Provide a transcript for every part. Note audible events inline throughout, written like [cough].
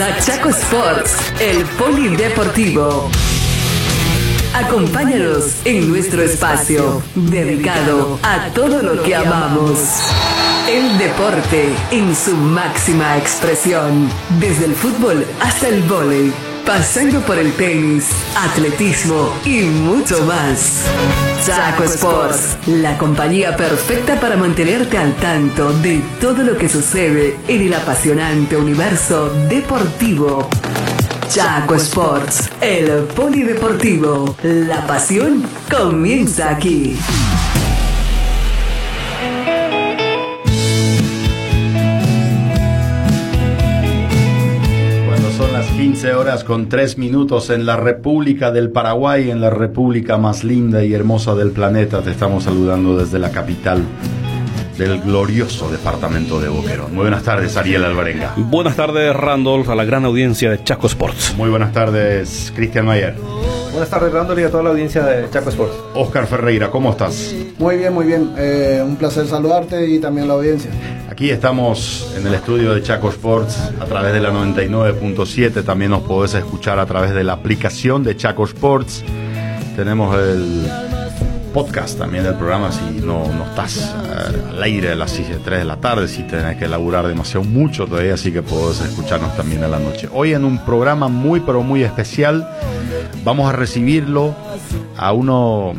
A Chaco Sports, el polideportivo. Acompáñanos en nuestro espacio dedicado a todo lo que amamos. El deporte en su máxima expresión, desde el fútbol hasta el vóley, pasando por el tenis, atletismo y mucho más. Chaco Sports, la compañía perfecta para mantenerte al tanto de todo lo que sucede en el apasionante universo deportivo. Chaco Sports, el polideportivo. La pasión comienza aquí. 15 horas con 3 minutos en la República del Paraguay, en la república más linda y hermosa del planeta, te estamos saludando desde la capital del glorioso departamento de Boquerón. Muy buenas tardes, Ariel Alvarenga. Buenas tardes, Randolph, a la gran audiencia de Chaco Sports. Muy buenas tardes, Cristian Mayer. Buenas tardes, Randolph, y a toda la audiencia de Chaco Sports. Oscar Ferreira, ¿cómo estás? Muy bien, muy bien. Eh, un placer saludarte y también la audiencia. Aquí estamos en el estudio de Chaco Sports a través de la 99.7. También nos podés escuchar a través de la aplicación de Chaco Sports. Tenemos el podcast también del programa si no, no estás eh, al aire a las 3 de la tarde, si tenés que laburar demasiado mucho todavía, así que podés escucharnos también en la noche. Hoy en un programa muy pero muy especial vamos a recibirlo a uno,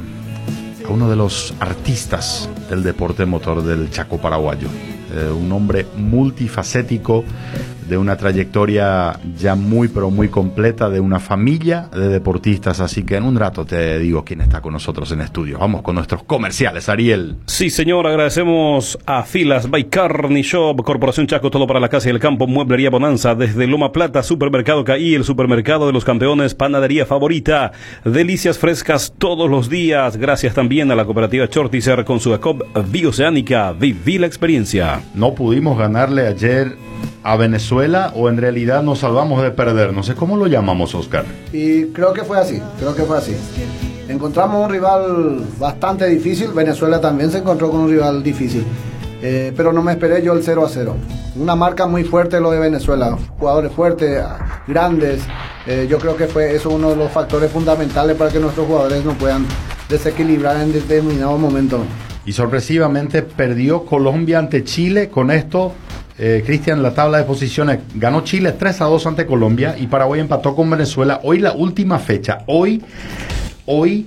a uno de los artistas del deporte motor del Chaco paraguayo. Eh, un hombre multifacético de una trayectoria ya muy pero muy completa de una familia de deportistas, así que en un rato te digo quién está con nosotros en estudio. Vamos con nuestros comerciales, Ariel. Sí, señor, agradecemos a Filas by Carney Shop, Corporación Chaco, todo para la casa y el campo, Mueblería Bonanza, desde Loma Plata, Supermercado Caí, el supermercado de los campeones, panadería favorita, delicias frescas todos los días, gracias también a la cooperativa Chortizer con su ECOP Bioceánica, viví la experiencia. No pudimos ganarle ayer a Venezuela o en realidad nos salvamos de perder. No sé cómo lo llamamos, Oscar. Y creo que fue así, creo que fue así. Encontramos un rival bastante difícil, Venezuela también se encontró con un rival difícil, eh, pero no me esperé yo el 0 a 0. Una marca muy fuerte lo de Venezuela, jugadores fuertes, grandes. Eh, yo creo que fue eso uno de los factores fundamentales para que nuestros jugadores no puedan desequilibrar en determinado momento. Y sorpresivamente perdió Colombia ante Chile. Con esto eh, Cristian, la tabla de posiciones ganó Chile 3 a 2 ante Colombia y Paraguay empató con Venezuela. Hoy la última fecha, hoy, hoy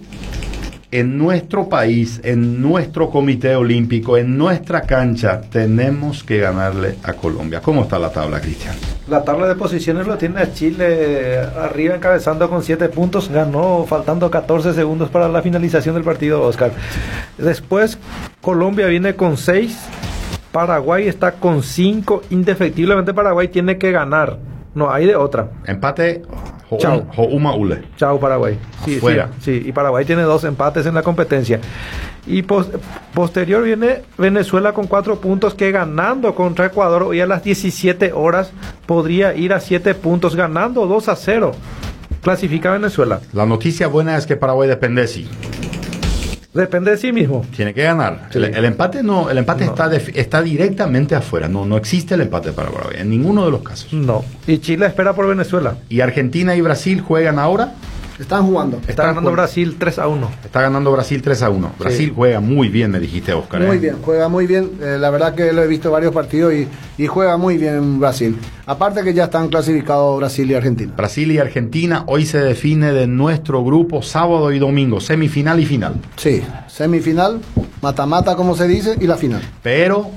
en nuestro país, en nuestro comité olímpico, en nuestra cancha, tenemos que ganarle a Colombia. ¿Cómo está la tabla, Cristian? La tabla de posiciones lo tiene Chile arriba encabezando con 7 puntos. Ganó faltando 14 segundos para la finalización del partido, Oscar. Después, Colombia viene con 6 Paraguay está con 5. Indefectiblemente Paraguay tiene que ganar. No hay de otra. Empate. Chao. Ule. Chao Paraguay. Sí, Afuera. sí, sí, y Paraguay tiene dos empates en la competencia. Y pos- posterior viene Venezuela con 4 puntos que ganando contra Ecuador hoy a las 17 horas podría ir a 7 puntos ganando 2 a 0. Clasifica Venezuela. La noticia buena es que Paraguay depende de sí. Depende de sí mismo. Tiene que ganar. Sí. El, el empate no, el empate No. está, def- está directamente afuera. No, no existe el empate para Paraguay en ninguno de los casos. No. Y Chile espera por Venezuela. Y Argentina y Brasil juegan ahora. Están jugando. Está ganando jugando. Brasil 3 a 1. Está ganando Brasil 3 a 1. Brasil juega muy bien, me dijiste, Oscar. Muy ¿eh? bien, juega muy bien. Eh, la verdad que lo he visto varios partidos y, y juega muy bien Brasil. Aparte que ya están clasificados Brasil y Argentina. Brasil y Argentina hoy se define de nuestro grupo sábado y domingo, semifinal y final. Sí, semifinal, mata-mata como se dice, y la final. Pero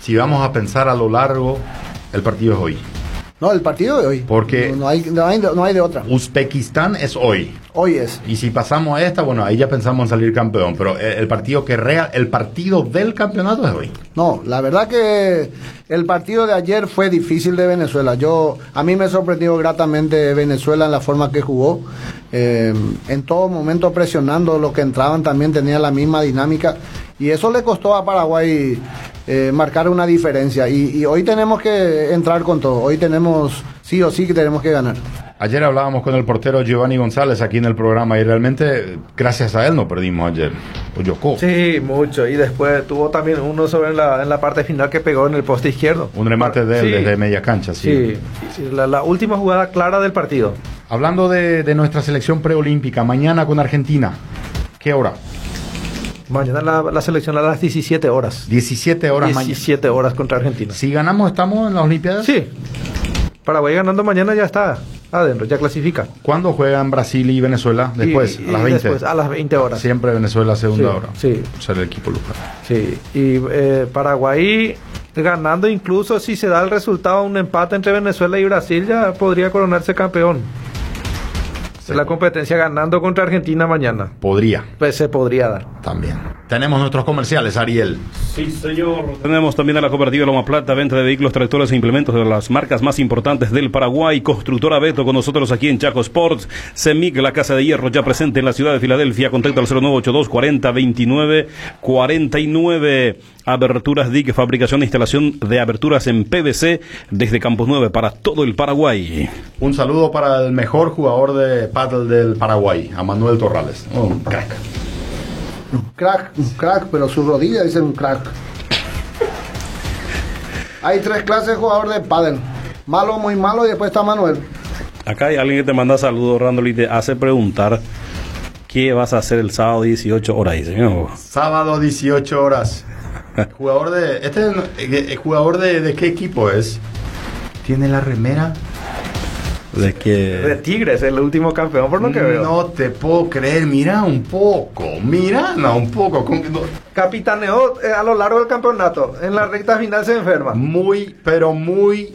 si vamos a pensar a lo largo, el partido es hoy. No, el partido de hoy. Porque- No, no hay, no, hay, no hay de otra. Uzbekistán es hoy. Hoy es. Y si pasamos a esta, bueno, ahí ya pensamos en salir campeón, pero el, partido que real, el partido del campeonato es hoy. No, la verdad que el partido de ayer fue difícil de Venezuela. Yo a mí me sorprendió gratamente Venezuela en la forma que jugó. Eh, en todo momento presionando los que entraban también tenía la misma dinámica y eso le costó a Paraguay eh, marcar una diferencia. Y, y hoy tenemos que entrar con todo. Hoy tenemos sí o sí que tenemos que ganar. Ayer hablábamos con el portero Giovanni González aquí en el programa y realmente gracias a él no perdimos ayer. Yoko. Sí, mucho. Y después tuvo también uno sobre la, en la parte final que pegó en el poste izquierdo. Un remate de él Sí. desde media cancha, sí. Sí, sí, la, la última jugada clara del partido. Hablando de, de nuestra selección preolímpica, mañana con Argentina, ¿qué hora? Mañana la, la selección a las 17 horas. 17 horas mañana. 17 horas contra Argentina. Si ganamos, ¿estamos en las Olimpiadas? Sí. Paraguay ganando mañana ya está adentro, ya clasifica. ¿Cuándo juegan Brasil y Venezuela? Después, Y- a las y 20. después, a las 20 horas. Siempre Venezuela segunda Sí, hora. sí. Ser el equipo local. Sí, y eh, Paraguay ganando incluso si se da el resultado un empate entre Venezuela y Brasil ya podría coronarse campeón. De la competencia ganando contra Argentina mañana. Podría Pues se podría dar. También. Tenemos nuestros comerciales, Ariel. Sí, señor. Tenemos también a la cooperativa Loma Plata, venta de vehículos, tractores e implementos de las marcas más importantes del Paraguay. Constructora Beto con nosotros aquí en Chaco Sports. Semic, la casa de hierro, ya presente en la ciudad de Filadelfia. Contacto al 0982 40 29 49. Aberturas DIC, fabricación e instalación de aberturas en PVC desde Campos 9 para todo el Paraguay. Un saludo para el mejor jugador de paddle del Paraguay, a Manuel Torrales. Oh, un crack. Un crack, un crack, pero su rodilla dice un crack. Hay tres clases de jugador de pádel. Malo, muy malo y después está Manuel. Acá hay alguien que te manda saludos, Randall, y te hace preguntar qué vas a hacer el sábado 18 horas. Dice, "No, Sábado 18 horas. [laughs] jugador de este eh, eh, jugador de, de qué equipo es? Tiene la remera. De De que Tigres, el último campeón, por lo que veo. No te puedo creer, mira un poco, mira no, un poco. con- no, Capitaneó eh, a lo largo del campeonato. En la recta final se enferma. Muy, pero muy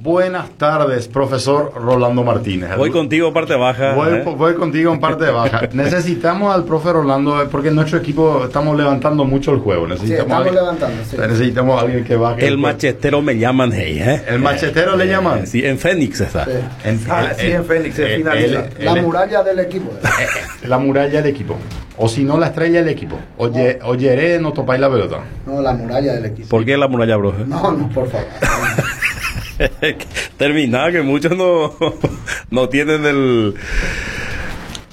buenas tardes, profesor Rolando Martínez. voy contigo parte baja. Voy, ¿eh? voy contigo en parte baja. [laughs] Necesitamos al profe Rolando eh, porque en nuestro equipo estamos levantando mucho el juego. Necesitamos, estamos alguien- levantando, sí. necesitamos a alguien que baje. El juego. machetero me llaman, hey, ¿eh? El machetero le llaman. Sí, en Fénix está. Sí. Ah, sí, en Fénix, se finaliza. él- La muralla del equipo. [laughs] La muralla del equipo. O si no, la estrella del equipo. Oye, oye, no topáis la pelota. No, la muralla del equipo. ¿Por qué la muralla bruja? No, no, por favor. [laughs] Terminada, que muchos no, no tienen el...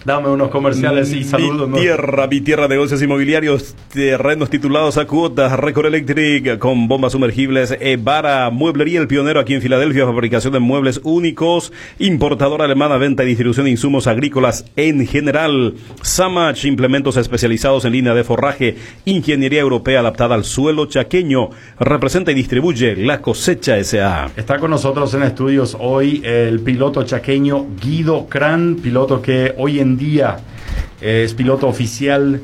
Dame unos comerciales y saludos. Mi tierra, mi tierra, negocios inmobiliarios, terrenos titulados a cuotas, Record Electric con bombas sumergibles, Evara, Mueblería El Pionero aquí en Filadelfia, fabricación de muebles únicos, importadora alemana, venta y distribución de insumos agrícolas en general, Samach, implementos especializados en línea de forraje, ingeniería europea adaptada al suelo chaqueño, representa y distribuye la cosecha S.A. Está con nosotros en estudios hoy el piloto chaqueño Guido Cran, piloto que hoy en día es piloto oficial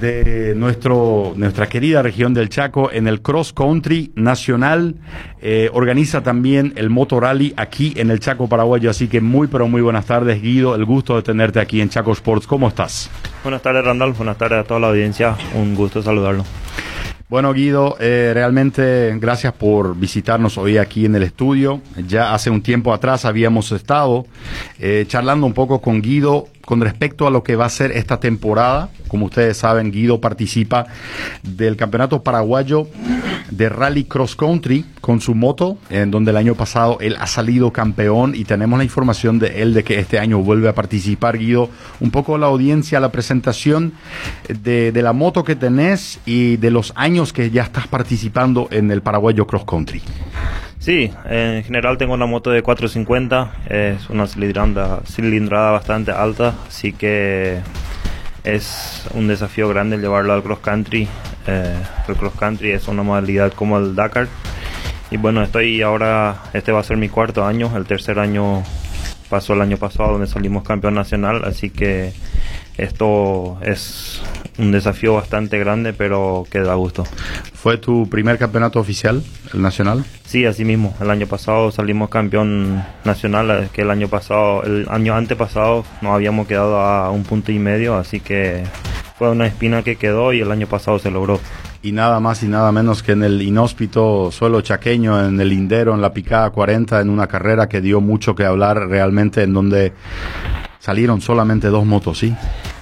de nuestro, nuestra querida región del Chaco en el Cross Country Nacional. Eh, organiza también el Motor Rally aquí en el Chaco Paraguayo. Así que muy, pero muy buenas tardes, Guido. El gusto de tenerte aquí en Chaco Sports. ¿Cómo estás? Buenas tardes, Randall. Buenas tardes a toda la audiencia. Un gusto saludarlo. Bueno, Guido, eh, realmente gracias por visitarnos hoy aquí en el estudio. Ya hace un tiempo atrás habíamos estado eh, charlando un poco con Guido con respecto a lo que va a ser esta temporada. Como ustedes saben, Guido participa del Campeonato Paraguayo de Rally Cross Country con su moto, en donde el año pasado él ha salido campeón y tenemos la información de él de que este año vuelve a participar, Guido. Un poco la audiencia, la presentación de, la moto que tenés y de los años que ya estás participando en el Paraguayo Cross Country. Sí, en general tengo una moto de 450. Es una cilindrada, cilindrada bastante alta, así que es un desafío grande llevarlo al cross country. Eh, el cross country es una modalidad como el Dakar. Y bueno, estoy ahora, este va a ser mi cuarto año, el tercer año pasó el año pasado donde salimos campeón nacional, así que esto es un desafío bastante grande, pero que da gusto. ¿Fue tu primer campeonato oficial, el nacional? Sí, así mismo. El año pasado salimos campeón nacional, que el año pasado, el año antepasado nos habíamos quedado a un punto y medio, así que fue una espina que quedó y el año pasado se logró. Y nada más y nada menos que en el inhóspito suelo chaqueño, en el Lindero, en la picada 40, en una carrera que dio mucho que hablar realmente, en donde salieron solamente dos motos, ¿sí?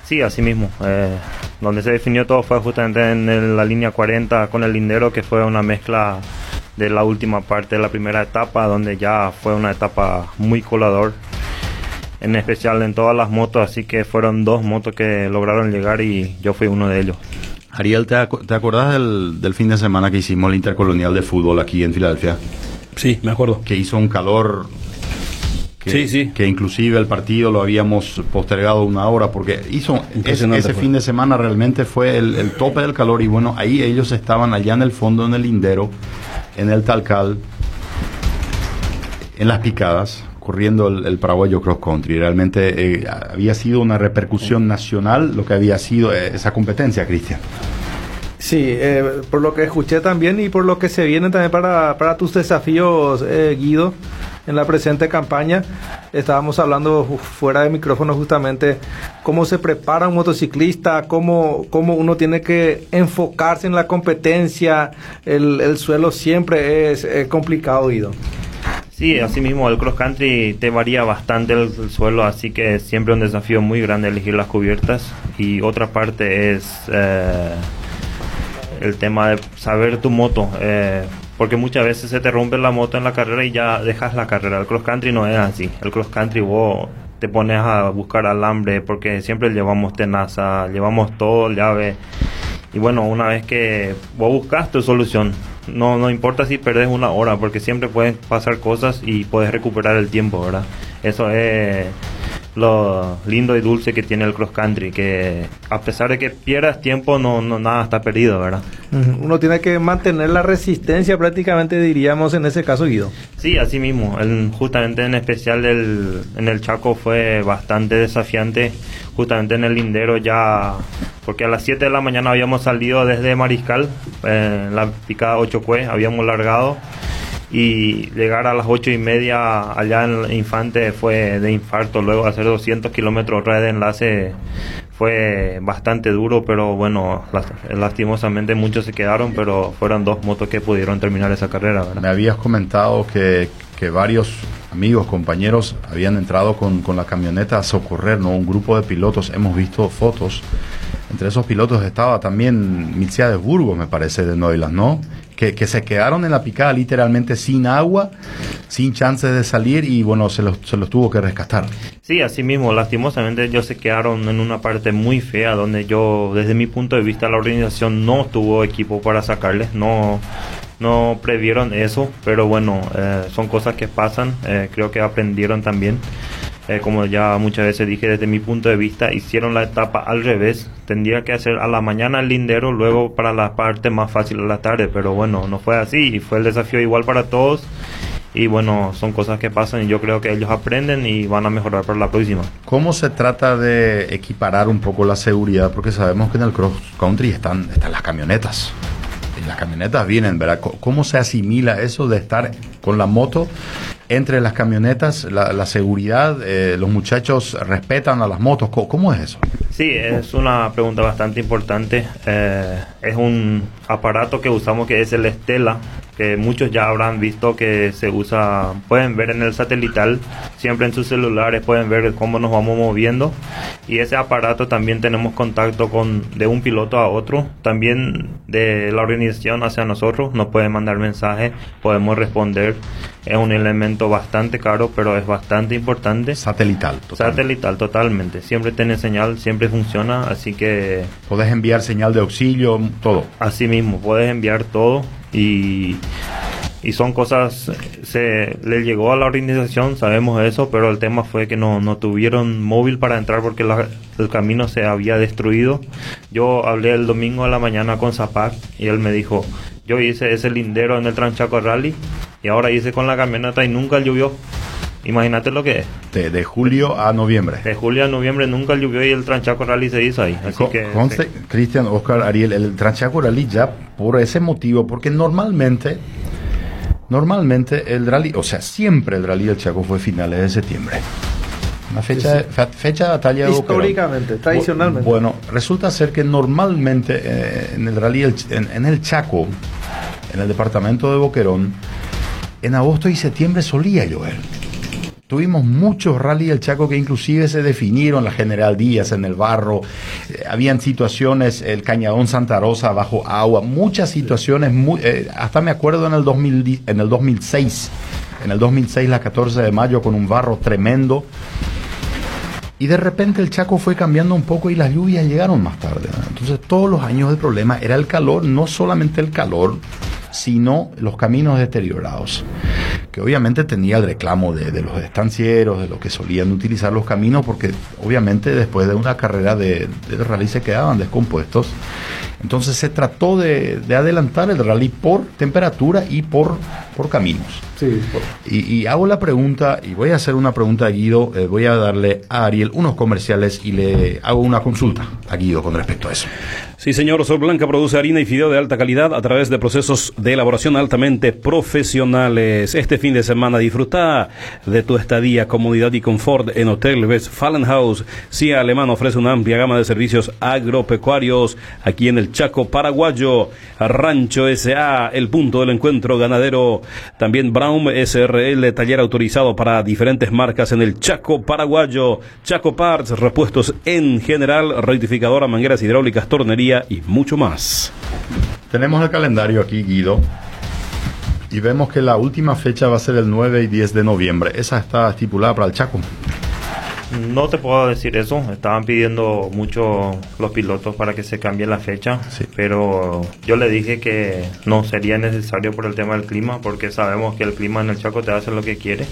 Sí, así mismo. Eh, donde se definió todo fue justamente en el- la línea 40 con el lindero, que fue una mezcla de la última parte de la primera etapa, donde ya fue una etapa muy colador, en especial en todas las motos, así que fueron dos motos que lograron llegar y yo fui uno de ellos. Ariel, ¿te, acu- te acordás del, del fin de semana que hicimos el Intercolonial de Fútbol aquí en Filadelfia? Sí, me acuerdo. Que hizo un calor que, Sí, sí. que inclusive el partido lo habíamos postergado una hora porque hizo ese fin de semana realmente fue el, el tope del calor y bueno, ahí ellos estaban allá en el fondo, en el lindero, en el Talcal, en las picadas, corriendo el, el paraguayo cross country. Realmente eh, había sido una repercusión nacional lo que había sido eh, esa competencia, Cristian. Sí, eh, por lo que escuché también y por lo que se viene también para, para tus desafíos, eh, Guido, en la presente campaña. Estábamos hablando fu- fuera de micrófono justamente cómo se prepara un motociclista, cómo, cómo uno tiene que enfocarse en la competencia. El, el suelo siempre es complicado, Guido. Sí, así mismo el cross country te varía bastante el, el suelo, así que siempre un desafío muy grande elegir las cubiertas. Y otra parte es eh, el tema de saber tu moto, eh, porque muchas veces se te rompe la moto en la carrera y ya dejas la carrera. El cross country no es así. El cross country vos te pones a buscar alambre porque siempre llevamos tenaza, llevamos todo, llave. Y bueno, una vez que vos buscas tu solución, no, no importa si perdés una hora, porque siempre pueden pasar cosas y puedes recuperar el tiempo, ¿verdad? Eso es lo lindo y dulce que tiene el cross country, que a pesar de que pierdas tiempo, no, no nada está perdido, ¿verdad? Uno tiene que mantener la resistencia prácticamente, diríamos, en ese caso, Guido. Sí, así mismo. El- justamente en especial el, en el Chaco fue bastante desafiante. Justamente en el lindero ya, porque a las 7 de la mañana habíamos salido desde Mariscal, eh, en la picada 8 Cue, habíamos largado. Y llegar a las 8 y media allá en Infante fue de infarto. Luego hacer 200 kilómetros de enlace fue bastante duro, pero bueno, las- lastimosamente muchos se quedaron, pero fueron dos motos que pudieron terminar esa carrera. Me habías comentado que, que varios amigos, compañeros habían entrado con, con la camioneta a socorrer, ¿no? Un grupo de pilotos, hemos visto fotos. Entre esos pilotos estaba también Mircea de Burgos, me parece, de Noilas, ¿no? Que, que se quedaron en la picada literalmente sin agua, sin chances de salir y bueno, se los, se los tuvo que rescatar. Sí, así mismo, lastimosamente ellos se quedaron en una parte muy fea donde yo, desde mi punto de vista, la organización no tuvo equipo para sacarles, no, no previeron eso, pero bueno, eh, son cosas que pasan, eh, creo que aprendieron también. Eh, como ya muchas veces dije, desde mi punto de vista, hicieron la etapa al revés. Tendría que hacer a la mañana el lindero, luego para la parte más fácil a la tarde, pero bueno, no fue así y fue el desafío igual para todos. Y bueno, son cosas que pasan y yo creo que ellos aprenden y van a mejorar para la próxima. ¿Cómo se trata de equiparar un poco la seguridad? Porque sabemos que en el cross country están, están las camionetas. Y las camionetas vienen, ¿verdad? ¿Cómo se asimila eso de estar con la moto entre las camionetas, la, la seguridad? eh, ¿Los muchachos respetan a las motos? ¿Cómo, cómo es eso? Sí, es una pregunta bastante importante. Eh, es un aparato que usamos que es el Estela, que muchos ya habrán visto que se usa, pueden ver en el satelital, siempre en sus celulares pueden ver cómo nos vamos moviendo. Y ese aparato también tenemos contacto con de un piloto a otro, también de la organización hacia nosotros, nos pueden mandar mensajes, podemos responder. Es un elemento bastante caro, pero es bastante importante. Satelital. total. Satelital, totalmente. Siempre tiene señal, siempre funciona, así que Podés enviar señal de auxilio, todo. así mismo puedes enviar todo y, y son cosas, se le llegó a la organización, sabemos eso, pero el tema fue que no, no tuvieron móvil para entrar porque la- el camino se había destruido. Yo hablé el domingo a la mañana con Zapac y él me dijo, yo hice ese lindero en el Tranchaco Rally y ahora hice con la camioneta y nunca llovió. Imagínate lo que es. De, de julio a noviembre. De julio a noviembre nunca llovió y el Tranchaco Rally se hizo ahí. Así Co- que conste, Cristian, Oscar, Ariel, el Tranchaco Rally ya por ese motivo, porque normalmente, normalmente el rally, o sea, siempre el rally del Chaco fue finales de septiembre. Una fecha, fe- fecha de batalla de Boquerón. Históricamente, tradicionalmente. Bu- Bueno, resulta ser que normalmente eh, en el rally, Ch- en, en el Chaco, en el departamento de Boquerón, en agosto y septiembre solía llover. Tuvimos muchos rally del Chaco que inclusive se definieron, la General Díaz en el barro, eh, habían situaciones, el Cañadón Santa Rosa bajo agua, muchas situaciones, muy, eh, hasta me acuerdo en el, 2000, di- en el 2006, en el 2006, la 14 de mayo, con un barro tremendo. Y de repente el Chaco fue cambiando un poco y las lluvias llegaron más tarde. Entonces todos los años el problema era el calor, no solamente el calor, sino los caminos deteriorados, que obviamente tenía el reclamo de, los estancieros, de los que solían utilizar los caminos, porque obviamente después de una carrera de, rally se quedaban descompuestos. Entonces se trató de, adelantar el rally por temperatura y por, por caminos. Sí, Y, y, hago la pregunta, y voy a hacer una pregunta a Guido, eh, voy a darle a Ariel unos comerciales y le hago una consulta a Guido con respecto a eso. Sí, señor. Sol Blanca produce harina y fideo de alta calidad a través de procesos de elaboración altamente profesionales. Este fin de semana disfruta de tu estadía, comodidad y confort en Hotel Westfalenhaus. CIA Alemán ofrece una amplia gama de servicios agropecuarios aquí en el Chaco Paraguayo. Rancho SA, el punto del encuentro ganadero. También Braum SRL, taller autorizado para diferentes marcas en el Chaco Paraguayo. Chaco Parts, repuestos en general, rectificadora, mangueras hidráulicas, tornería y mucho más. Tenemos el calendario aquí, Guido, y vemos que la última fecha va a ser el 9 y 10 de noviembre. Esa está estipulada para el Chaco. No te puedo decir eso. Estaban pidiendo mucho los pilotos para que se cambie la fecha, Sí. pero yo le dije que no sería necesario por el tema del clima, porque sabemos que el clima en el Chaco te hace lo que quiere.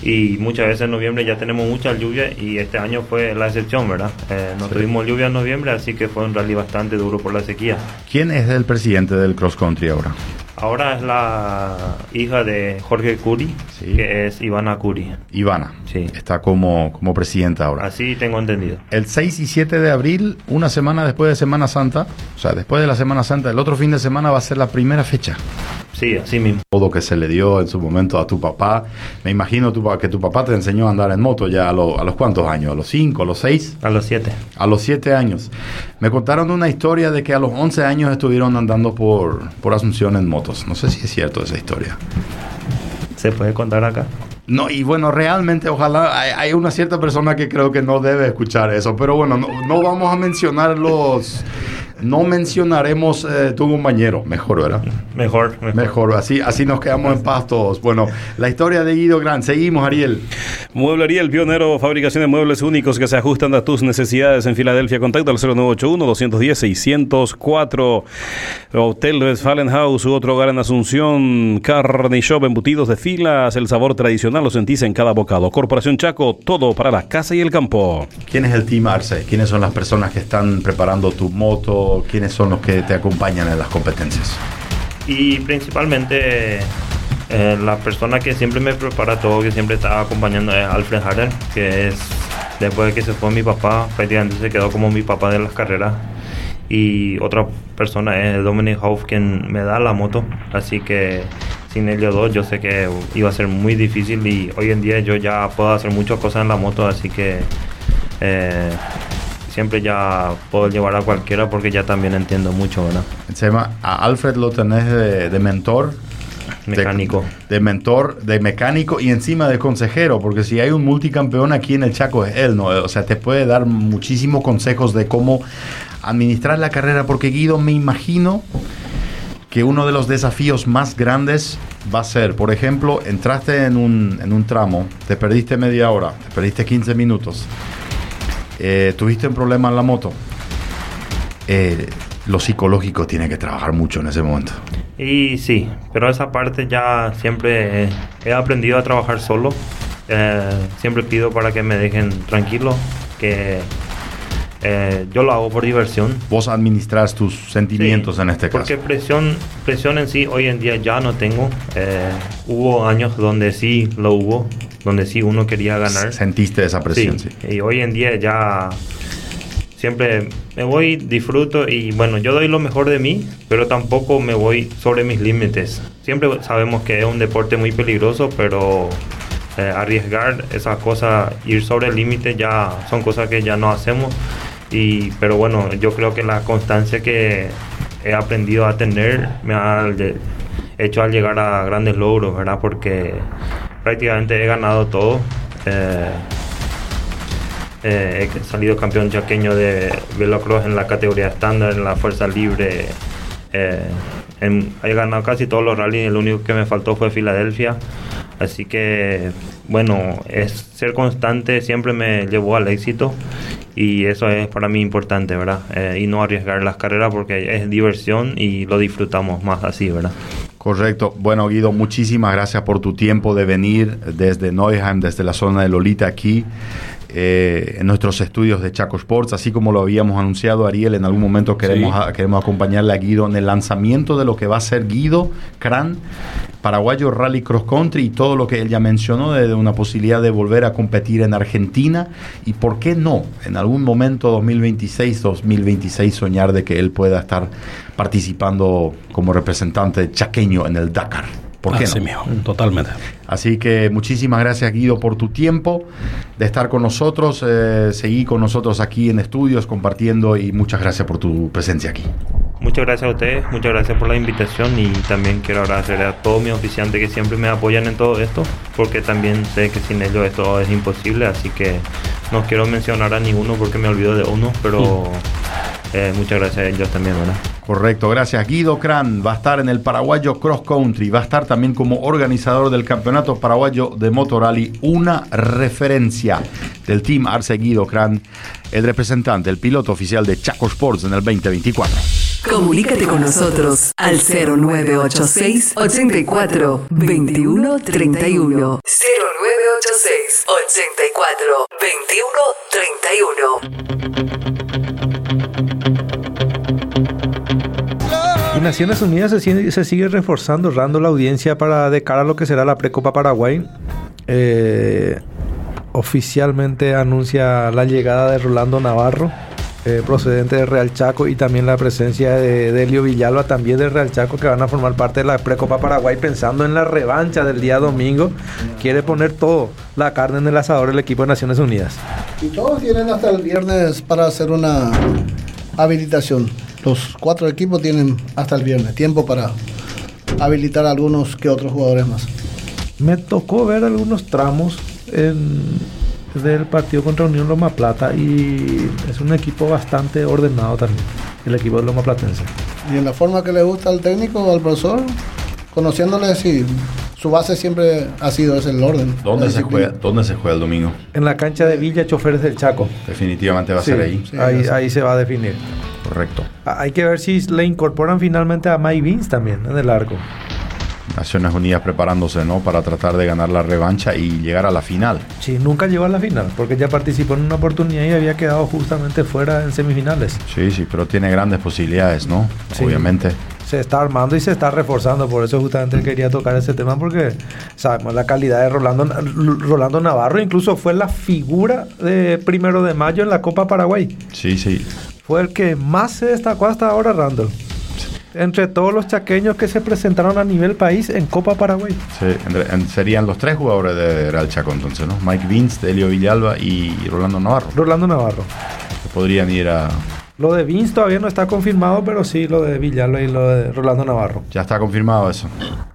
Y muchas veces en noviembre ya tenemos mucha lluvia y este año fue la excepción, ¿verdad? Eh, no Sí. tuvimos lluvia en noviembre, así que fue un rally bastante duro por la sequía. ¿Quién es el presidente del cross country ahora? Ahora es la hija de Jorge Curi, Sí. que es Ivana Curi. Ivana. Sí. Está como, como presidenta ahora. Así tengo entendido. El 6 y 7 de abril, una semana después de Semana Santa, o sea, después de la Semana Santa, el otro fin de semana va a ser la primera fecha. Sí, así mismo. Todo que se le dio en su momento a tu papá. Me imagino tu, que tu papá te enseñó a andar en moto ya a, lo- a los cuántos años, a los 5, a los 6, A los siete. a los 7 años. Me contaron una historia de que a los 11 años estuvieron andando por, por Asunción en No sé si es cierto esa historia. ¿Se puede contar acá? No, y bueno, realmente ojalá hay, hay una cierta persona que creo que no debe escuchar eso, pero bueno, no, no vamos a mencionar los... No mencionaremos eh, tu compañero, mejor, ¿verdad? Mejor, mejor. Mejor, así, así nos quedamos en paz todos. Bueno, la historia de Guido Gran. Seguimos, Ariel. Mueblería El Pionero, fabricación de muebles únicos que se ajustan a tus necesidades en Filadelfia. Contacto al 0981-210-604. Hotel Westfalen House, u otro hogar en Asunción. Carne Shop, embutidos de filas. El sabor tradicional lo sentís en cada bocado. Corporación Chaco, todo para la casa y el campo. ¿Quién es el Team Arce? ¿Quiénes son las personas que están preparando tu moto? ¿Quiénes son los que te acompañan en las competencias? Y principalmente eh, la persona que siempre me prepara todo, que siempre está acompañando es Alfred Harder, que es después de que se fue mi papá, prácticamente se quedó como mi papá de las carreras. Y otra persona es Dominic Hoff, quien me da la moto. Así que sin ellos dos yo sé que iba a ser muy difícil y hoy en día yo ya puedo hacer muchas cosas en la moto, así que eh, siempre ya puedo llevar a cualquiera porque ya también entiendo mucho, ¿verdad? Llama, a Alfred lo tenés de, de mentor. de- Mecánico. De, mentor, de mecánico y encima de consejero, porque si hay un multicampeón aquí en el Chaco es él, ¿no? O sea, te puede dar muchísimos consejos de cómo administrar la carrera, porque Guido, me imagino que uno de los desafíos más grandes va a ser, por ejemplo, entraste en un, en un tramo, te perdiste media hora, te perdiste 15 minutos, eh, tuviste un problema en la moto. Eh, lo psicológico tiene que trabajar mucho en ese momento. Y sí, pero esa parte ya siempre he aprendido a trabajar solo. Eh, siempre pido para que me dejen tranquilo, que eh, yo lo hago por diversión. Vos administras tus sentimientos Sí, en este Porque caso. presión, presión en sí hoy en día ya no tengo. Eh, hubo años donde sí lo hubo, donde sí uno quería ganar. Sentiste esa presión, sí. Sí, y hoy en día ya siempre me voy, disfruto y bueno, yo doy lo mejor de mí, pero tampoco me voy sobre mis límites. Siempre sabemos que es un deporte muy peligroso, pero eh, arriesgar esas cosas, ir sobre el límite ya son cosas que ya no hacemos. Y, pero bueno, yo creo que la constancia que he aprendido a tener me ha hecho al llegar a grandes logros, ¿verdad? Porque prácticamente he ganado todo. Eh, eh, he salido campeón chaqueño de velocross en la categoría estándar, en la fuerza libre. eh, he ganado casi todos los rallies, el único que me faltó fue Filadelfia. Así que, bueno, es ser constante siempre me llevó al éxito y eso es para mí importante, ¿verdad? Y no arriesgar las carreras porque es diversión y lo disfrutamos más así, ¿verdad? Correcto. Bueno, Guido, muchísimas gracias por tu tiempo de venir desde Neuheim, desde la zona de Lolita aquí. Eh, en nuestros estudios de Chaco Sports, así como lo habíamos anunciado Ariel, en algún momento queremos, queremos acompañarle a Guido en el lanzamiento de lo que va a ser Guido Cran, paraguayo Rally Cross Country y todo lo que él ya mencionó de, una posibilidad de volver a competir en Argentina y por qué no, en algún momento 2026, 2026 soñar de que él pueda estar participando como representante chaqueño en el Dakar. ¿Por qué Así no? totalmente. Así que muchísimas gracias Guido por tu tiempo de estar con nosotros, eh, seguí con nosotros aquí en estudios compartiendo y muchas gracias por tu presencia aquí. Muchas gracias a ustedes, muchas gracias por la invitación y también quiero agradecer a todos mis oficiantes que siempre me apoyan en todo esto, porque también sé que sin ellos esto es imposible, así que no quiero mencionar a ninguno porque me olvido de uno, pero eh, muchas gracias a ellos también, ¿verdad? Correcto, gracias. Guido Cran va a estar en el paraguayo Cross Country, va a estar también como organizador del Campeonato Paraguayo de Motorrally, una referencia del Team Arce Guido Cran, el representante, el piloto oficial de Chaco Sports en el 2024. Comunícate con nosotros al 0986 84 21 31. 0986 84 21 31. Y Naciones Unidas se, sigue- se sigue reforzando, dando la audiencia para de cara a lo que será la Precopa Paraguay. Eh, oficialmente anuncia la llegada de Rolando Navarro, eh, procedente de Real Chaco, y también la presencia de Delio Villalba, también de Real Chaco, que van a formar parte de la Precopa Paraguay, pensando en la revancha del día domingo. Quiere poner todo la carne en el asador el equipo de Naciones Unidas. Y todos tienen hasta el viernes para hacer una habilitación. Los cuatro equipos tienen hasta el viernes tiempo para habilitar a algunos que otros jugadores más. Me tocó ver algunos tramos en- del partido contra Unión Loma Plata y es un equipo bastante ordenado también, el equipo de Loma Platense. Y en la forma que le gusta al técnico o al profesor, conociéndole, sí, su base siempre ha sido ese el orden. ¿Dónde se, juega, ¿Dónde se juega el domingo? En la cancha de Villa Choferes del Chaco. Definitivamente va a Sí, ser ahí. Sí, ahí, ahí se va a definir. Correcto. Hay que ver si le incorporan finalmente a Mike Vince también en el arco. Naciones Unidas preparándose, ¿no? Para tratar de ganar la revancha y llegar a la final. Sí, nunca llegó a la final porque ya participó en una oportunidad y había quedado justamente fuera en semifinales. Sí, sí, pero tiene grandes posibilidades, ¿no? Sí. Obviamente. se está armando y se está reforzando. Por eso justamente quería tocar ese tema porque sabemos la calidad de Rolando, Rolando Navarro. Incluso fue la figura de primero de mayo en la Copa Paraguay. Sí, sí. Fue el que más se destacó hasta ahora, Randall. Entre todos los chaqueños que se presentaron a nivel país en Copa Paraguay. Sí, en- serían los tres jugadores de Real Chaco entonces, ¿no? Mike Vince, Delio Villalba y Rolando Navarro. Rolando Navarro. Que podrían ir a... Lo de Vince todavía no está confirmado, pero sí lo de Villalba y lo de Rolando Navarro. Ya está confirmado eso.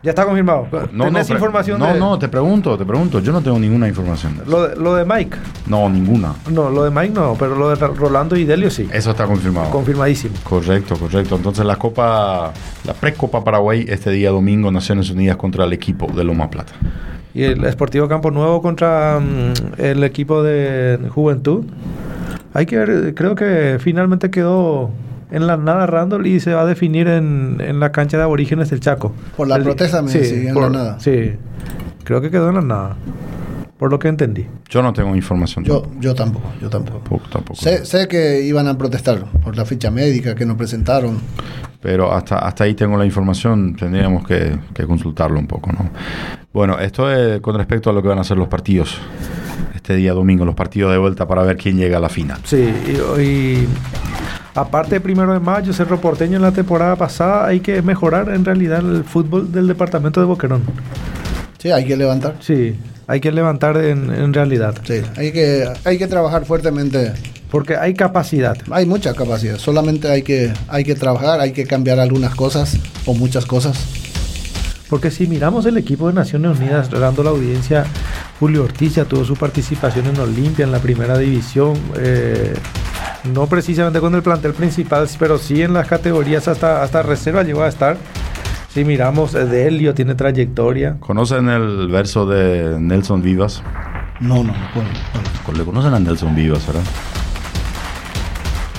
Ya está confirmado. ¿Tenés pre- información no, de no, te pregunto, te pregunto. Yo no tengo ninguna información de eso. Lo de, lo de Mike? No, ninguna. No, lo de Mike no, pero lo de Rolando y Delio sí. Eso está confirmado. Confirmadísimo. Correcto, correcto. Entonces la Copa, la Precopa Paraguay este día domingo, Naciones Unidas contra el equipo de Loma Plata. Y el Sportivo Campo Nuevo contra mm, el equipo de Juventud. Hay que ver, creo que finalmente quedó en la nada Randall y se va a definir en, en la cancha de aborígenes del Chaco. Por la protesta, me decís, en la nada. Sí, creo que quedó en la nada, por lo que entendí. Yo no tengo información. Yo, yo tampoco, yo tampoco. tampoco, tampoco. Sé, sé que iban a protestar por la ficha médica que nos presentaron. Pero hasta, hasta ahí tengo la información, tendríamos que, que consultarlo un poco, ¿no? Bueno, esto es con respecto a lo que van a ser los partidos este día domingo, los partidos de vuelta para ver quién llega a la final. Sí, y, y aparte de primero de mayo, Cerro Porteño en la temporada pasada, hay que mejorar en realidad el fútbol del departamento de Boquerón. Sí, hay que levantar. Sí, hay que levantar en, en realidad. Sí, hay que, hay que trabajar fuertemente. Porque hay capacidad. Hay mucha capacidad. Solamente hay que, hay que trabajar, hay que cambiar algunas cosas o muchas cosas. Porque si miramos el equipo de Naciones Unidas, dando la audiencia, Julio Ortiz ya tuvo su participación en Olimpia, en la primera división. eh, no precisamente con el plantel principal, pero sí en las categorías hasta, hasta reserva llegó a estar. Si miramos, eh, Delio tiene trayectoria. ¿Conocen el verso de Nelson Vivas? No, no, no puedo. Le conocen a Nelson Vivas, ¿verdad?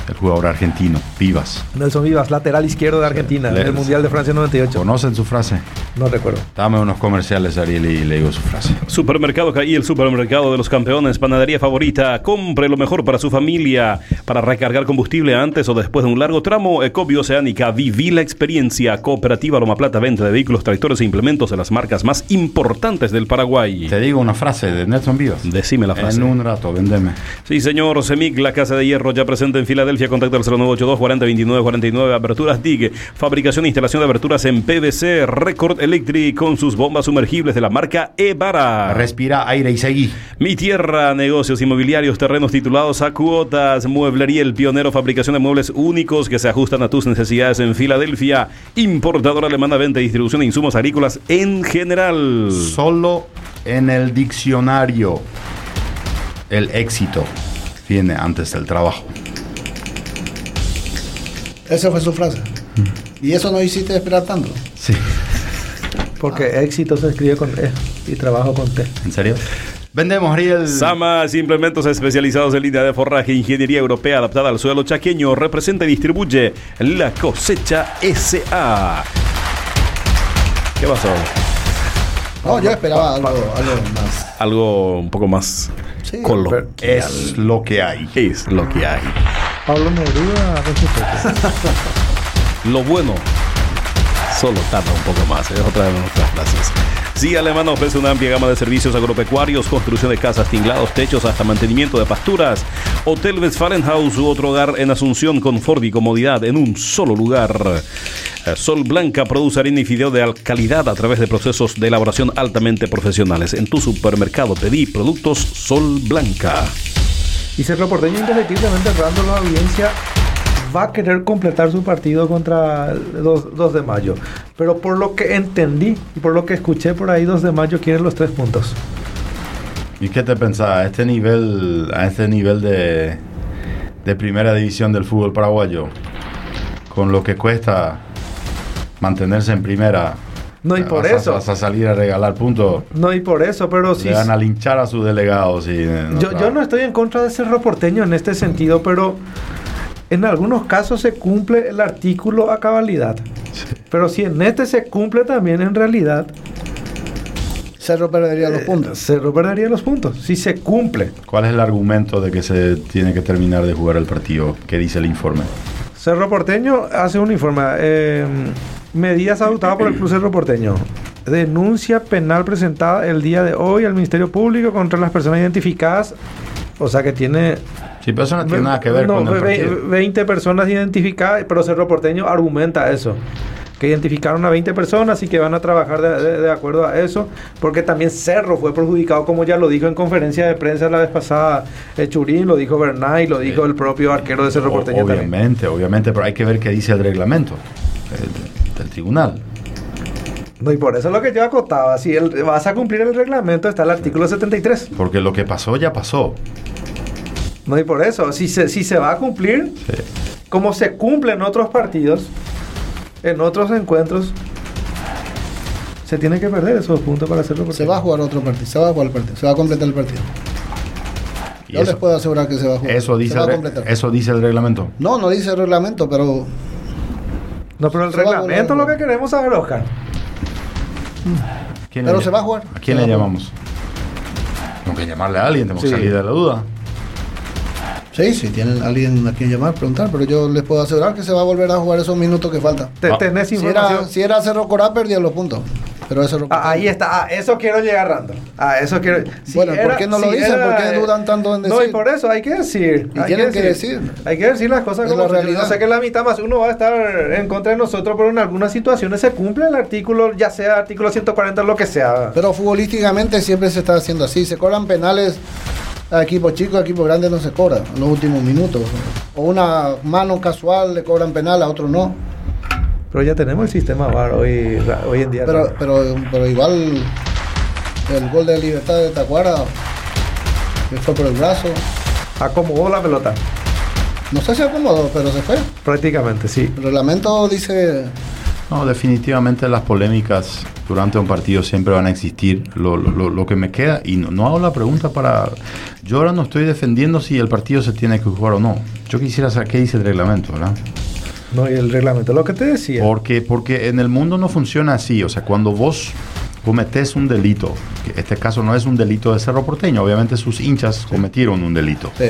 El jugador argentino, Vivas. Nelson Vivas, lateral izquierdo de Argentina, Le- en el Mundial de Francia 98. ¿Conocen su frase? No recuerdo. Dame unos comerciales, Ariel, y le digo su frase. Supermercado Caí, el supermercado de los campeones, panadería favorita. Compre lo mejor para su familia. Para recargar combustible antes o después de un largo tramo, Ecobio Oceánica. Viví la experiencia. Cooperativa Loma Plata, venta de vehículos, tractores e implementos de las marcas más importantes del Paraguay. Te digo una frase de Nelson Vivas. Decime la frase. En un rato, vendeme. Sí, señor. Semic, la casa de hierro ya presente en Filadelfia. Contacto al 0982 40 29 49. Aberturas DIG. Fabricación e instalación de aberturas en PVC. Record Electric con sus bombas sumergibles de la marca Evara. Respira aire y seguí. Mi tierra, negocios inmobiliarios, terrenos titulados a cuotas, mueblería El Pionero, fabricación de muebles únicos que se ajustan a tus necesidades en Filadelfia, importadora alemana, venta y distribución de insumos agrícolas en general. Solo en el diccionario el éxito viene antes del trabajo. Esa fue su frase. Y eso no hiciste esperar tanto. Sí. Porque éxito se escribe con E y trabajo con T. ¿En serio? Vendemos, Ariel. Samas, implementos especializados en línea de forraje, ingeniería europea adaptada al suelo chaqueño, representa y distribuye la cosecha SA. ¿Qué pasó? No, yo esperaba algo, algo más. Algo un poco más Sí, coloquial. Es lo que hay. Es lo que hay. Pablo Neruda. [laughs] Lo bueno solo tarda un poco más. Es otra de nuestras frases. Sí, Alemán ofrece una amplia gama de servicios agropecuarios, construcción de casas, tinglados, techos, hasta mantenimiento de pasturas. Hotel Westfalenhaus u otro hogar en Asunción, confort y comodidad en un solo lugar. Eh, Sol Blanca produce harina y fideo de al- calidad a través de procesos de elaboración altamente profesionales. En tu supermercado pedí productos Sol Blanca. Y Cerro Porteño indefectiblemente errando la audiencia va a querer completar su partido contra el 2, 2 de mayo. Pero por lo que entendí y por lo que escuché por ahí, 2 de mayo quieren los tres puntos. ¿Y qué te pensás? A este nivel, a este nivel de, de primera división del fútbol paraguayo, con lo que cuesta mantenerse en primera, No, y por vas a- eso. vas a salir a regalar puntos. No, y por eso, pero sí. Le van a linchar a sus delegados. Y, Yo, yo no estoy en contra de Cerro Porteño en este sentido, pero en algunos casos se cumple el artículo a cabalidad. Pero si en este se cumple también en realidad, Cerro perdería los puntos. Cerro perdería los puntos. Si se cumple. ¿Cuál es el argumento de que se tiene que terminar de jugar el partido? ¿Qué dice el informe? Cerro Porteño hace un informe. eh, medidas adoptadas por el [clears throat] Club Cerro Porteño. Denuncia penal presentada el día de hoy al Ministerio Público contra las personas identificadas. O sea que tiene Sí, pero eso no tiene nada que ver no, con el ve- partido. 20 personas identificadas, pero Cerro Porteño argumenta eso. Que identificaron a 20 personas y que van a trabajar de, de- de acuerdo a eso. Porque también Cerro fue perjudicado, como ya lo dijo en conferencia de prensa la vez pasada eh, Churín, lo dijo Bernay, lo dijo el propio arquero de Cerro Porteño también. obviamente, obviamente, pero hay que ver qué dice el reglamento el- del tribunal. No, y por eso es lo que yo acotaba. Si el- vas a cumplir el reglamento, está el artículo 73. Porque lo que pasó ya pasó. No, y por eso, si se, si se va a cumplir, Sí. como se cumple en otros partidos, en otros encuentros, se tiene que perder esos puntos para hacerlo. Se va a jugar otro partido, se va a jugar el partido, se va a completar el partido. Yo eso, les puedo asegurar que se va a jugar. eso se dice va el a re- completar. eso dice el reglamento. No, no dice el reglamento, pero No, pero el Se reglamento es lo que queremos saber, Oscar. ¿Quién Pero le se va a jugar. ¿A quién le llamamos? Tenemos que llamarle a alguien, tenemos Sí. que salir de la duda. sí, sí, tienen alguien a quien llamar, preguntar, pero yo les puedo asegurar que se va a volver a jugar esos minutos que faltan. Te- Ah. tenés Si era, si era Cerro Corá, perdía los puntos. Pero es Cerro Ah, ahí está, ah, eso quiero llegar, Rando. Ah, eso quiero. Si Bueno, ¿por qué no lo dicen? ¿Por qué dudan tanto en No, y decir? por eso hay que decir. Y hay tienen que decir. Hay que decir las cosas Es como la son. Yo realidad. sé que la mitad más uno va a estar en contra de nosotros, pero en algunas situaciones se cumple el artículo, ya sea artículo 140, lo que sea. Pero futbolísticamente siempre se está haciendo así. Se cobran penales a equipos chicos, a equipos grandes no se cobra en los últimos minutos. O una mano casual le cobran penal, a otro no. Pero ya tenemos el sistema VAR hoy, hoy en día. Pero, pero, pero igual el gol de libertad de Tacuara que fue por el brazo. Acomodó la pelota, No sé si acomodó, pero se fue. prácticamente, sí. El reglamento dice No, definitivamente las polémicas durante un partido siempre van a existir. Lo, lo- lo que me queda, y no, no hago la pregunta para... Yo ahora no estoy defendiendo si el partido se tiene que jugar o no. Yo quisiera saber qué dice el reglamento, ¿verdad? No, y el reglamento, lo que te decía. Porque, porque en el mundo no funciona así. O sea, cuando vos cometés un delito, que este caso no es un delito de Cerro Porteño, obviamente sus hinchas cometieron un delito. Sí.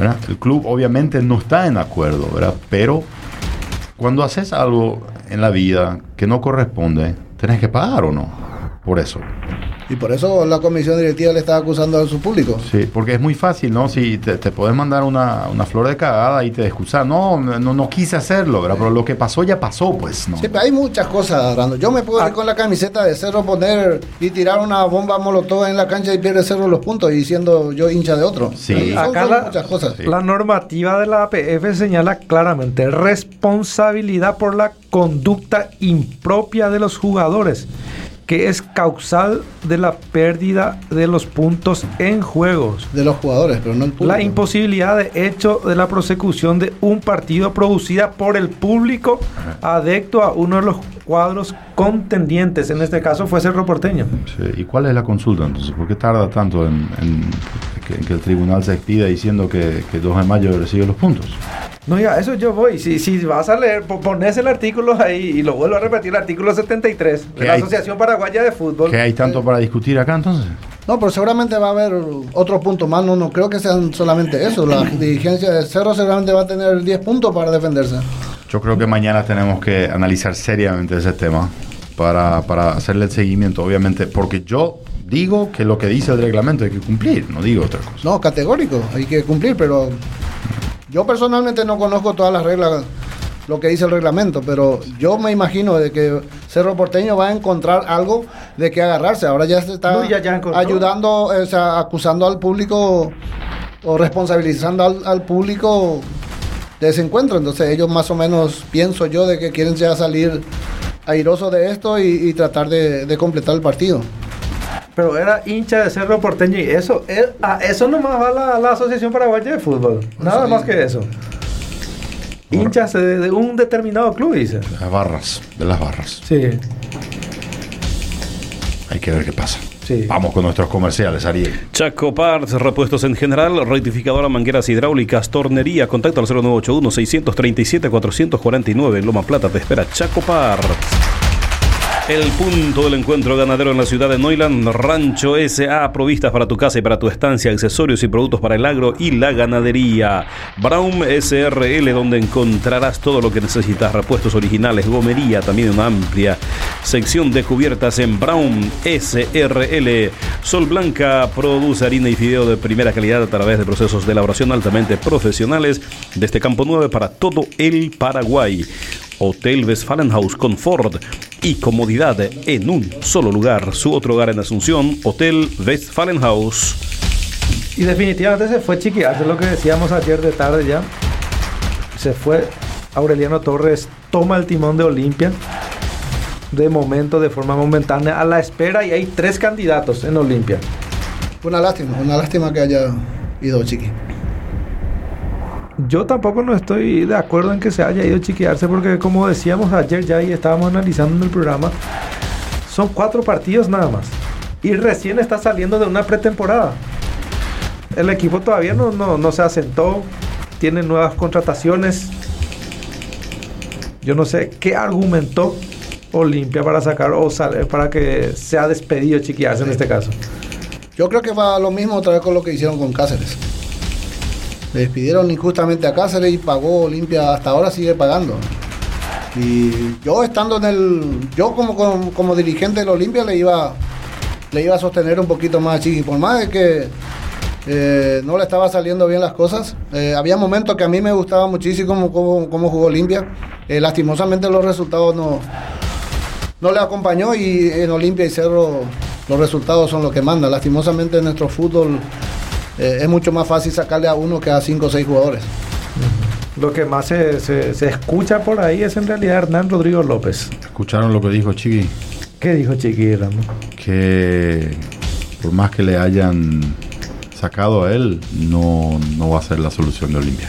¿verdad? El club obviamente no está en acuerdo, ¿verdad? Pero cuando haces algo en la vida que no corresponde, tenés que pagar o no. Por eso. Y por eso la comisión directiva le está acusando a su público. Sí, porque es muy fácil, ¿no? Si te, te podés mandar una, una flor de cagada y te excusas, no, no, no quise hacerlo, ¿verdad? Pero lo que pasó ya pasó, pues, ¿no? Sí, pero hay muchas cosas, Rando. Yo me puedo ir con la camiseta de Cerro, poner y tirar una bomba molotov en la cancha y pierde Cerro los puntos y siendo yo hincha de otro. Sí. Son- Acá son la- muchas cosas. Sí. La normativa de la APF señala claramente responsabilidad por la conducta impropia de los jugadores, que es causal de la pérdida de los puntos en juegos. De los jugadores, pero no el público. La imposibilidad de hecho de la prosecución de un partido producida por el público adecto a uno de los cuadros contendientes, en este caso fue Cerro Porteño. Sí, ¿Y cuál es la consulta entonces? ¿Por qué tarda tanto en, en que, que el tribunal se expida diciendo que, que 2 de mayo recibe los puntos? No, ya, eso yo voy. Si, si vas a leer, po- pones el artículo ahí y lo vuelvo a repetir, el artículo 73 ¿Qué de la hay? Asociación Paraguaya de Fútbol. ¿Qué hay tanto para discutir acá entonces? No, pero seguramente va a haber otro punto más. No, no creo que sean solamente eso. La [coughs] dirigencia de Cerro seguramente va a tener 10 puntos para defenderse. Yo creo que mañana tenemos que analizar seriamente ese tema para, para hacerle el seguimiento, obviamente, porque yo digo que lo que dice el reglamento hay que cumplir, no digo otra cosa. No, categórico, hay que cumplir, pero yo personalmente no conozco todas las reglas, lo que dice el reglamento, pero yo me imagino de que Cerro Porteño va a encontrar algo de que agarrarse. Ahora ya se está No, ya- ya encontró. ayudando, o sea, acusando al público o responsabilizando al, al público de ese encuentro. Entonces ellos más o menos, pienso yo, de que quieren ya salir airosos de esto y, y tratar de, de completar el partido. Pero era hincha de Cerro Porteño y eso, es- a eso nomás va la, la Asociación Paraguaya de Fútbol. Nada Sí. más que eso. Hinchas de, de un determinado club, dice. Las barras, de las barras. Sí, Hay que ver qué pasa. sí. Vamos con nuestros comerciales, Ariel. Chaco Parts, repuestos en general, rectificadora, mangueras hidráulicas, tornería, contacto al 0981-637-449 en Loma Plata, te espera Chaco Parts. El punto del encuentro ganadero en la ciudad de Neuland, Rancho SA, provistas para tu casa y para tu estancia, accesorios y productos para el agro y la ganadería. Braum SRL, donde encontrarás todo lo que necesitas, repuestos originales, gomería, también una amplia sección de cubiertas en Braum SRL. Sol Blanca produce harina y fideo de primera calidad a través de procesos de elaboración altamente profesionales desde Campo 9 para todo el Paraguay. Hotel Westfalenhaus Confort y comodidad en un solo lugar. Su otro hogar en Asunción, Hotel Westfalenhaus. Y definitivamente se fue chiquiarse lo que decíamos ayer de tarde ya. Se fue Aureliano Torres, toma el timón de Olimpia. De momento, de forma momentánea, a la espera y hay tres candidatos en Olimpia. Una lástima, una lástima que haya ido Chiqui. Yo tampoco no estoy de acuerdo en que se haya ido a chiquearse porque como decíamos ayer ya y estábamos analizando en el programa, son cuatro partidos nada más. Y recién está saliendo de una pretemporada. El equipo todavía no, no, no se asentó, tiene nuevas contrataciones. Yo no sé qué argumentó Olimpia para sacar o sal- para que sea despedido chiquearse en este caso. Yo creo que va lo mismo otra vez con lo que hicieron con Cáceres. Le despidieron injustamente a Cáceres y pagó Olimpia, hasta ahora sigue pagando. Y yo estando en el, yo como, como, dirigente del Olimpia le iba, le iba a sostener un poquito más a Chiqui, por más de que eh, no le estaba saliendo bien las cosas. Eh, había momentos que a mí me gustaba muchísimo cómo, cómo, jugó Olimpia. Eh, lastimosamente los resultados no, no le acompañó y en Olimpia y Cerro los resultados son los que mandan. Lastimosamente en nuestro fútbol eh, es mucho más fácil sacarle a uno que a cinco o seis jugadores. Lo que más se, se- se escucha por ahí es en realidad Hernán Rodrigo López. ¿Escucharon lo que dijo Chiqui? ¿Qué dijo Chiqui Ramos? Que por más que le hayan sacado a él, no, no va a ser la solución de Olimpia.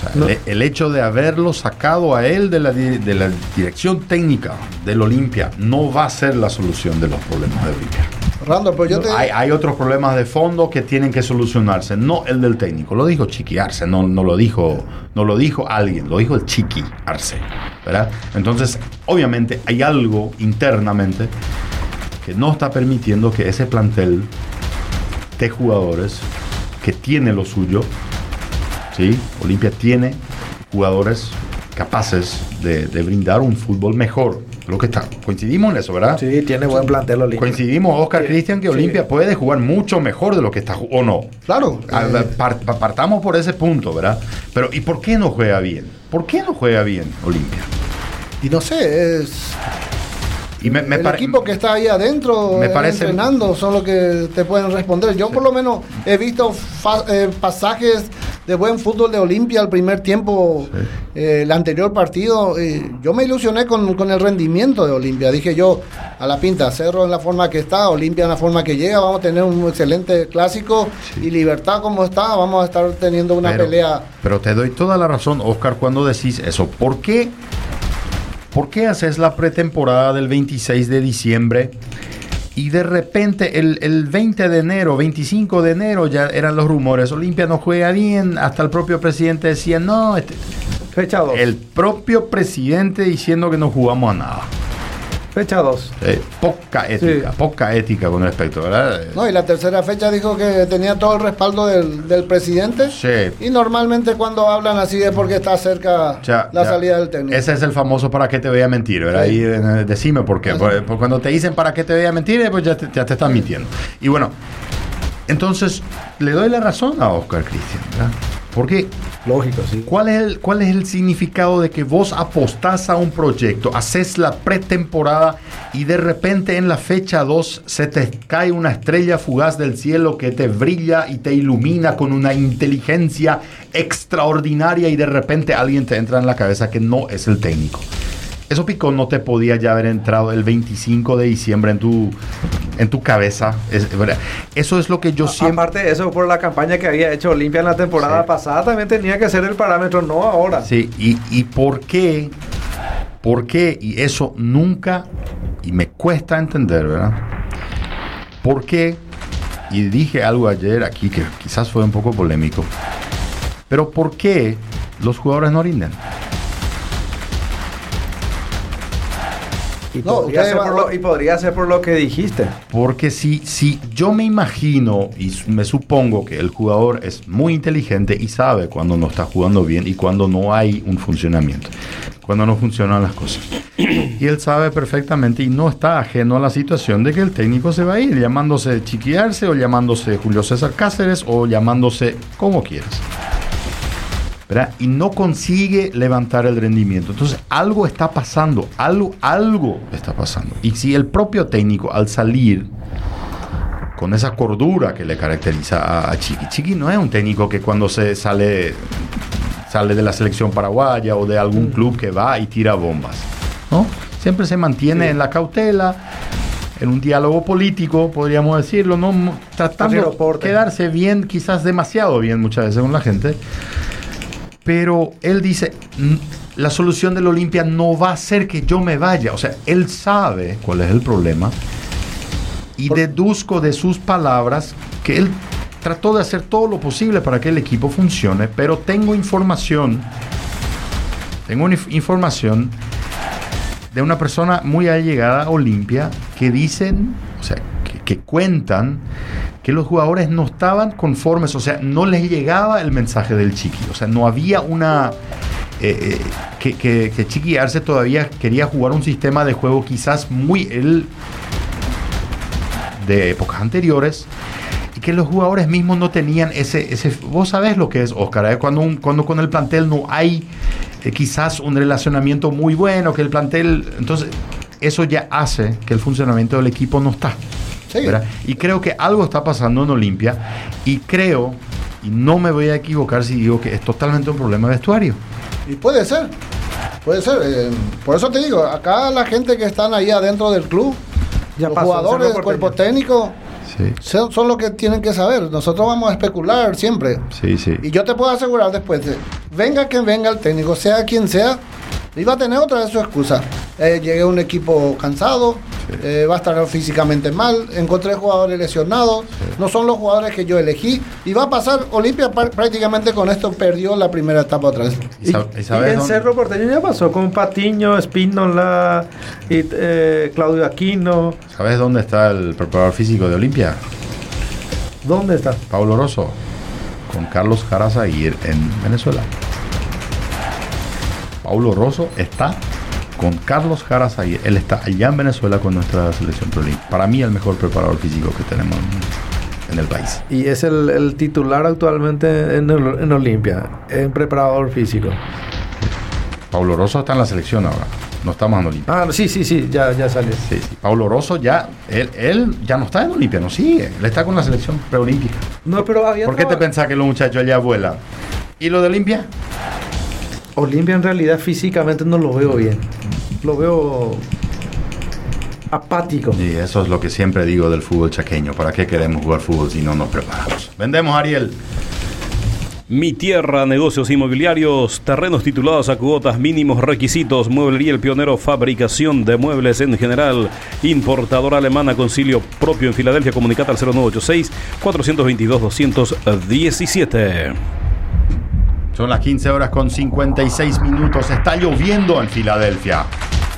sea, el, el hecho de haberlo sacado a él de la, de la dirección técnica del Olimpia no va a ser la solución de los problemas de Olimpia. Randall, pero yo te... Hay, hay otros problemas de fondo que tienen que solucionarse, no el del técnico. Lo dijo Chiqui Arce, no, no lo dijo, no lo dijo alguien, lo dijo el Chiqui Arce, ¿verdad? Entonces, obviamente hay algo internamente que no está permitiendo que ese plantel de jugadores que tiene lo suyo, ¿sí? Olimpia tiene jugadores capaces de, de brindar un fútbol mejor. Lo que está, coincidimos en eso, ¿verdad? Sí, tiene buen plantel Olimpia. Coincidimos, Oscar Sí, Cristian, que sí. Olimpia puede jugar mucho mejor de lo que está o no. Claro. Eh, par- pa- partamos por ese punto, ¿verdad? Pero ¿y por qué no juega bien? ¿Por qué no juega bien Olimpia? y no sé, es... Y me, me el equipo que está ahí adentro Me parece- entrenando son los que te pueden responder. Yo por lo menos he visto eh, pasajes de buen fútbol de Olimpia al primer tiempo, eh, el anterior partido. eh, yo me ilusioné con, con el rendimiento de Olimpia. Dije yo, a la pinta, Cerro en la forma que está, Olimpia en la forma que llega, vamos a tener un excelente clásico y Libertad como está, vamos a estar teniendo una pero, pelea. pero te doy toda la razón, Oscar, cuando decís eso. ¿Por qué? ¿Por qué haces la pretemporada del 26 de diciembre? Y de repente el, el 20 de enero, 25 de enero ya eran los rumores. Olimpia no juega bien. Hasta el propio presidente decía, no, este- Fecha 2. el propio presidente diciendo que no jugamos a nada. Fecha 2. Eh, poca ética, Sí. poca ética con respecto, ¿verdad? No, y la tercera fecha dijo que tenía todo el respaldo del, del presidente. Sí. Y normalmente cuando hablan así es porque está cerca Ya, la ya. salida del técnico. Ese es el famoso para qué te voy a mentir, ¿verdad? Sí. Y eh, decime por qué. Por- por cuando te dicen para qué te voy a mentir, eh, pues ya te, ya te están mintiendo. Y bueno, entonces le doy la razón a Oscar Cristian, ¿verdad? Porque Lógico, sí. ¿cuál es, el, ¿cuál es el significado de que vos apostás a un proyecto, haces la pretemporada y de repente en la fecha 2 se te cae una estrella fugaz del cielo que te brilla y te ilumina con una inteligencia extraordinaria y de repente alguien te entra en la cabeza que no es el técnico? Eso Picón no te podía ya haber entrado el 25 de diciembre en tu, en tu cabeza. Eso es lo que yo siempre... Aparte de eso, por la campaña que había hecho Olimpia en la temporada Sí. pasada, también tenía que ser el parámetro, no ahora. Sí, y, y por qué, por qué, y eso nunca, y me cuesta entender, ¿verdad? ¿Por qué? Y dije algo ayer aquí que quizás fue un poco polémico, pero ¿por qué los jugadores no rinden? Y, No, podría ser por lo, y podría ser por lo que dijiste. Porque si, si yo me imagino y me supongo que el jugador es muy inteligente y sabe cuando no está jugando bien y cuando no hay un funcionamiento, cuando no funcionan las cosas. Y él sabe perfectamente y no está ajeno a la situación de que el técnico se va a ir llamándose Chiquiarse o llamándose Julio César Cáceres o llamándose como quieras. ¿Verdad? Y no consigue levantar el rendimiento. Entonces, algo está pasando, algo, algo está pasando. Y si el propio técnico al salir con esa cordura que le caracteriza a, a Chiqui, Chiqui no es un técnico que cuando se sale sale de la selección paraguaya o de algún club que va y tira bombas, ¿no? Siempre se mantiene en la cautela, en un diálogo político, podríamos decirlo, ¿no? Tratando de quedarse bien, quizás demasiado bien muchas veces con la gente. Pero él dice, "Mm, la solución del Olimpia no va a ser que yo me vaya. O sea, él sabe cuál es el problema. Y deduzco de sus palabras que él trató de hacer todo lo posible para que el equipo funcione, pero tengo información, tengo una inf- información de una persona muy allegada a Olimpia que dicen, o sea, que, que cuentan que los jugadores no estaban conformes, o sea, no les llegaba el mensaje del Chiqui, o sea, no había una... eh, eh, que, que, que Chiqui Arce todavía quería jugar un sistema de juego quizás muy el de épocas anteriores y que los jugadores mismos no tenían ese, ese vos sabés lo que es Oscar, ¿eh? cuando, un- cuando con el plantel no hay eh, quizás un relacionamiento muy bueno, que el plantel, entonces eso ya hace que el funcionamiento del equipo no está. Sí. ¿verdad? Y creo que algo está pasando en Olimpia y creo, y no me voy a equivocar si digo que es totalmente un problema de vestuario. Y puede ser, puede ser. eh, por eso te digo, acá la gente que están ahí adentro del club, Ya los pasó, jugadores, el cuerpo técnico, Sí, Son, son lo que tienen que saber. Nosotros vamos a especular siempre. sí, sí. Y yo te puedo asegurar después, de, venga quien venga el técnico, sea quien sea, iba a tener otra vez su excusa. Eh, llegué a un equipo cansado, eh, va a estar físicamente mal, encontré jugadores lesionados, no son los jugadores que yo elegí. Y va a pasar, Olimpia prácticamente con esto perdió la primera etapa otra vez. ¿Y, sab- y Y sabes en dónde- Cerro Porteño ya pasó con Patiño, Espínola, y, eh, Claudio Aquino. ¿Sabes dónde está el preparador físico de Olimpia? ¿Dónde está? Pablo Rosso, con Carlos Caraza y en Venezuela. Paulo Rosso está con Carlos y él está allá en Venezuela con nuestra selección preolímpica. Para mí el mejor preparador físico que tenemos en, el país. Y es el, el titular actualmente en, el- en Olimpia, en preparador físico. Paulo Rosso está en la selección ahora. No estamos en Olimpia. Ah, sí, sí, sí, ya, ya salió. Sí, sí. Paulo Rosso ya, él, él ya no está en Olimpia, no sigue. Él está con la selección preolímpica. No, pero había ¿Por qué te pensás que los muchachos allá vuelan? ¿Y lo de Olimpia? Olimpia en realidad físicamente no lo veo bien. Lo veo apático. Y eso es lo que siempre digo del fútbol chaqueño. ¿Para qué queremos jugar fútbol si no nos preparamos? Vendemos, Ariel. Mi Tierra, negocios inmobiliarios, terrenos titulados a cuotas mínimos requisitos, mueblería el pionero, fabricación de muebles en general, importadora alemana, concilio propio en Filadelfia, comunicata al 0986-422-217. Son las 15 horas con 56 minutos. Está lloviendo en Filadelfia.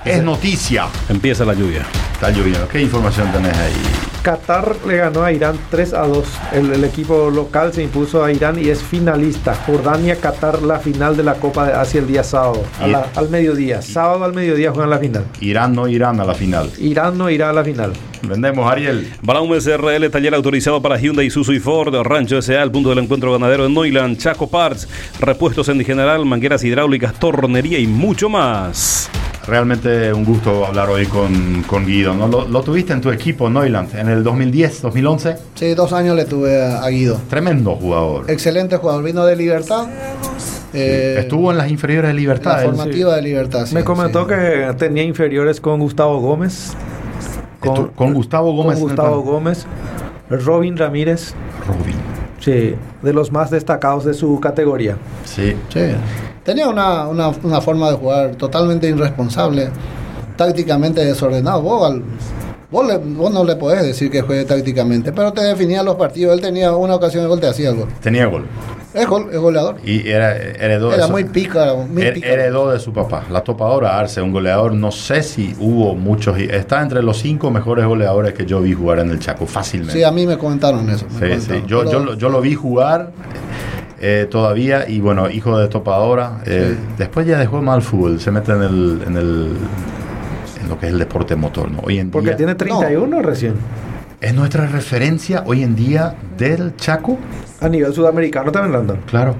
Es noticia. Empieza la lluvia. Está lloviendo. ¿Qué información tenés ahí? Qatar le ganó a Irán 3 a 2. El, el equipo local se impuso a Irán y es finalista. Jordania, Qatar, la final de la Copa de Asia el día sábado, a la- al mediodía. Sábado al mediodía juegan la final. Irán no irán a la final. Irán no irá a la final. Vendemos, Ariel. Brown SRL, taller autorizado para Hyundai, Isuzu y Ford, Rancho SA, el punto del encuentro ganadero en Noiland, Chaco Parts, repuestos en general, mangueras hidráulicas, tornería y mucho más. Realmente un gusto hablar hoy con, con Guido. ¿no? Lo, lo tuviste en tu equipo, Neuland, en el 2010, 2011. Sí, dos años le tuve a, a Guido. Tremendo jugador. Excelente jugador, vino de Libertad. eh, Estuvo en las inferiores de Libertad. la formativa de Libertad. sí, Me comentó sí. que tenía inferiores con Gustavo Gómez. Estu- con Gustavo Gómez. Con Gustavo. Gómez. Robin Ramírez. Robin. Sí, de los más destacados de su categoría. Sí. Sí. Tenía una, una, una forma de jugar totalmente irresponsable, tácticamente desordenado. Vos, al- vos, le- vos no le podés decir que juegue tácticamente, pero te definía los partidos. Él tenía una ocasión de gol, te hacía el gol. Tenía gol. Es, gol, es goleador. Y era, heredó Era eso. muy pícaro, muy Her- pícaro. heredó de su papá. La topadora Arce, un goleador. No sé si hubo muchos. Está entre los cinco mejores goleadores que yo vi jugar en el Chaco, fácilmente. Sí, a mí me comentaron eso. me Sí, comentaron. sí. Yo, yo, lo- yo lo vi jugar eh, todavía y bueno, hijo de topadora. eh, Después ya dejó mal fútbol, se mete en el, en el en lo que es el deporte motor. ¿no? Hoy en Porque día tiene 31 recién. es nuestra referencia hoy en día del Chaco. A nivel sudamericano también, Randall. Claro.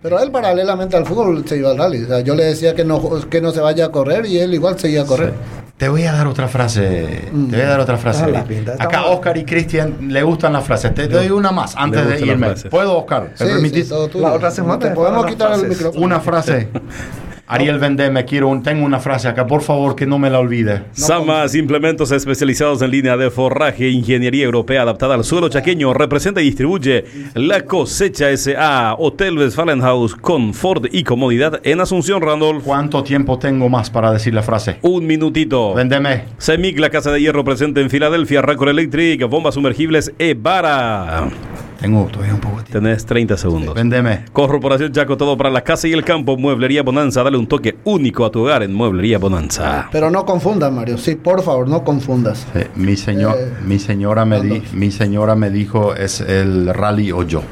Pero él paralelamente al fútbol se iba al rally. O sea, yo le decía que no, que no se vaya a correr y él igual seguía a correr. Te voy a dar otra frase. Mm. Te voy a dar otra frase. Pinta, está Acá. Oscar y Cristian le gustan las frases. Te, te doy una más antes de irme. ¿Puedo, Oscar? ¿Me Sí, permitís? sí, todo tuyo. La otra semana Te te podemos quitar el micrófono. Una frase. [laughs] Ariel Vendeme, quiero un, tengo una frase acá, por favor, que no me la olvide. Samas, implementos especializados en línea de forraje e ingeniería europea adaptada al suelo chaqueño, representa y distribuye La Cosecha SA, Hotel Westfalenhaus, confort y comodidad en Asunción, Randolph. ¿Cuánto tiempo tengo más para decir la frase? Un minutito. Vendeme. CEMIC, la casa de hierro presente en Filadelfia, Racor Electric, bombas sumergibles Evara. Tengo todavía un poco de tiempo. Tenés 30 segundos. Vendeme. Corporación Chaco, todo para la casa y el campo. Mueblería Bonanza, dale un toque único a tu hogar en Mueblería Bonanza. Pero no confundas, Mario. Sí, por favor, no confundas. Sí, mi, señor, Eh, mi, señora me di- mi señora me dijo, es el rally o yo.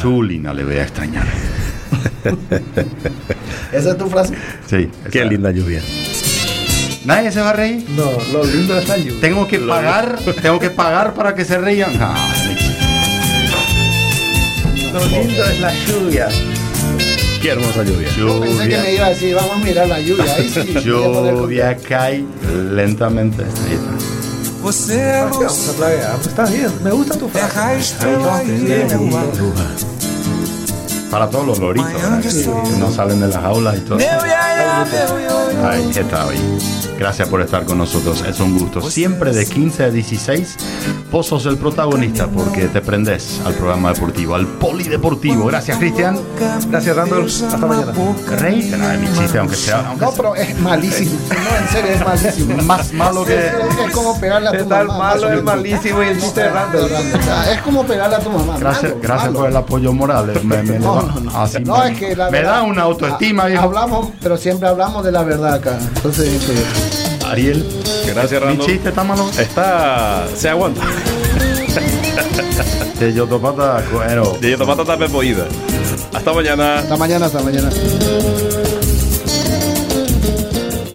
Chulina le voy a extrañar. [laughs] Esa es tu frase. Sí. Qué linda lluvia. ¿Nadie se va a reír? No, lo lindo es la lluvia. Tengo que pagar, tengo que pagar para que se rían. Ah, Lo lindo es la lluvia. Qué hermosa lluvia. Yo pensé que me iba a decir, vamos a mirar la lluvia. Ahí sí, [laughs] a lluvia cae lentamente. Ahí está. Você é Vamos luz, a plaguear. Está bien, me gusta tu frase. Para todos los loritos no salen de las aulas y todo. Ahí, está ahí. Gracias por estar con nosotros, es un gusto. Siempre de 15 a 16, vos sos el protagonista porque te prendes al programa deportivo, al polideportivo. Gracias, Cristian. Gracias, Randall. Hasta mañana. Reitera mi chiste, aunque sea, aunque No, pero es malísimo. No, en serio, es malísimo. [laughs] más malo que. Es, es como pegarle a tu mamá. malo, más o el menos. malísimo y el chiste de Randall. Es como pegarle a tu mamá. Gracias, malo, gracias malo. por el apoyo moral. eh, Me, me No, leva- no, no. así No, me, es que la me verdad- da una autoestima, Ah, viejo. Hablamos, pero siempre hablamos de la verdad acá. Entonces, este, Ariel, Gracias, mi Randall. chiste está malo. Está. Se aguanta. [laughs] De Yotopata, cuero. De tomate tape poída. Hasta mañana. hasta mañana, hasta mañana.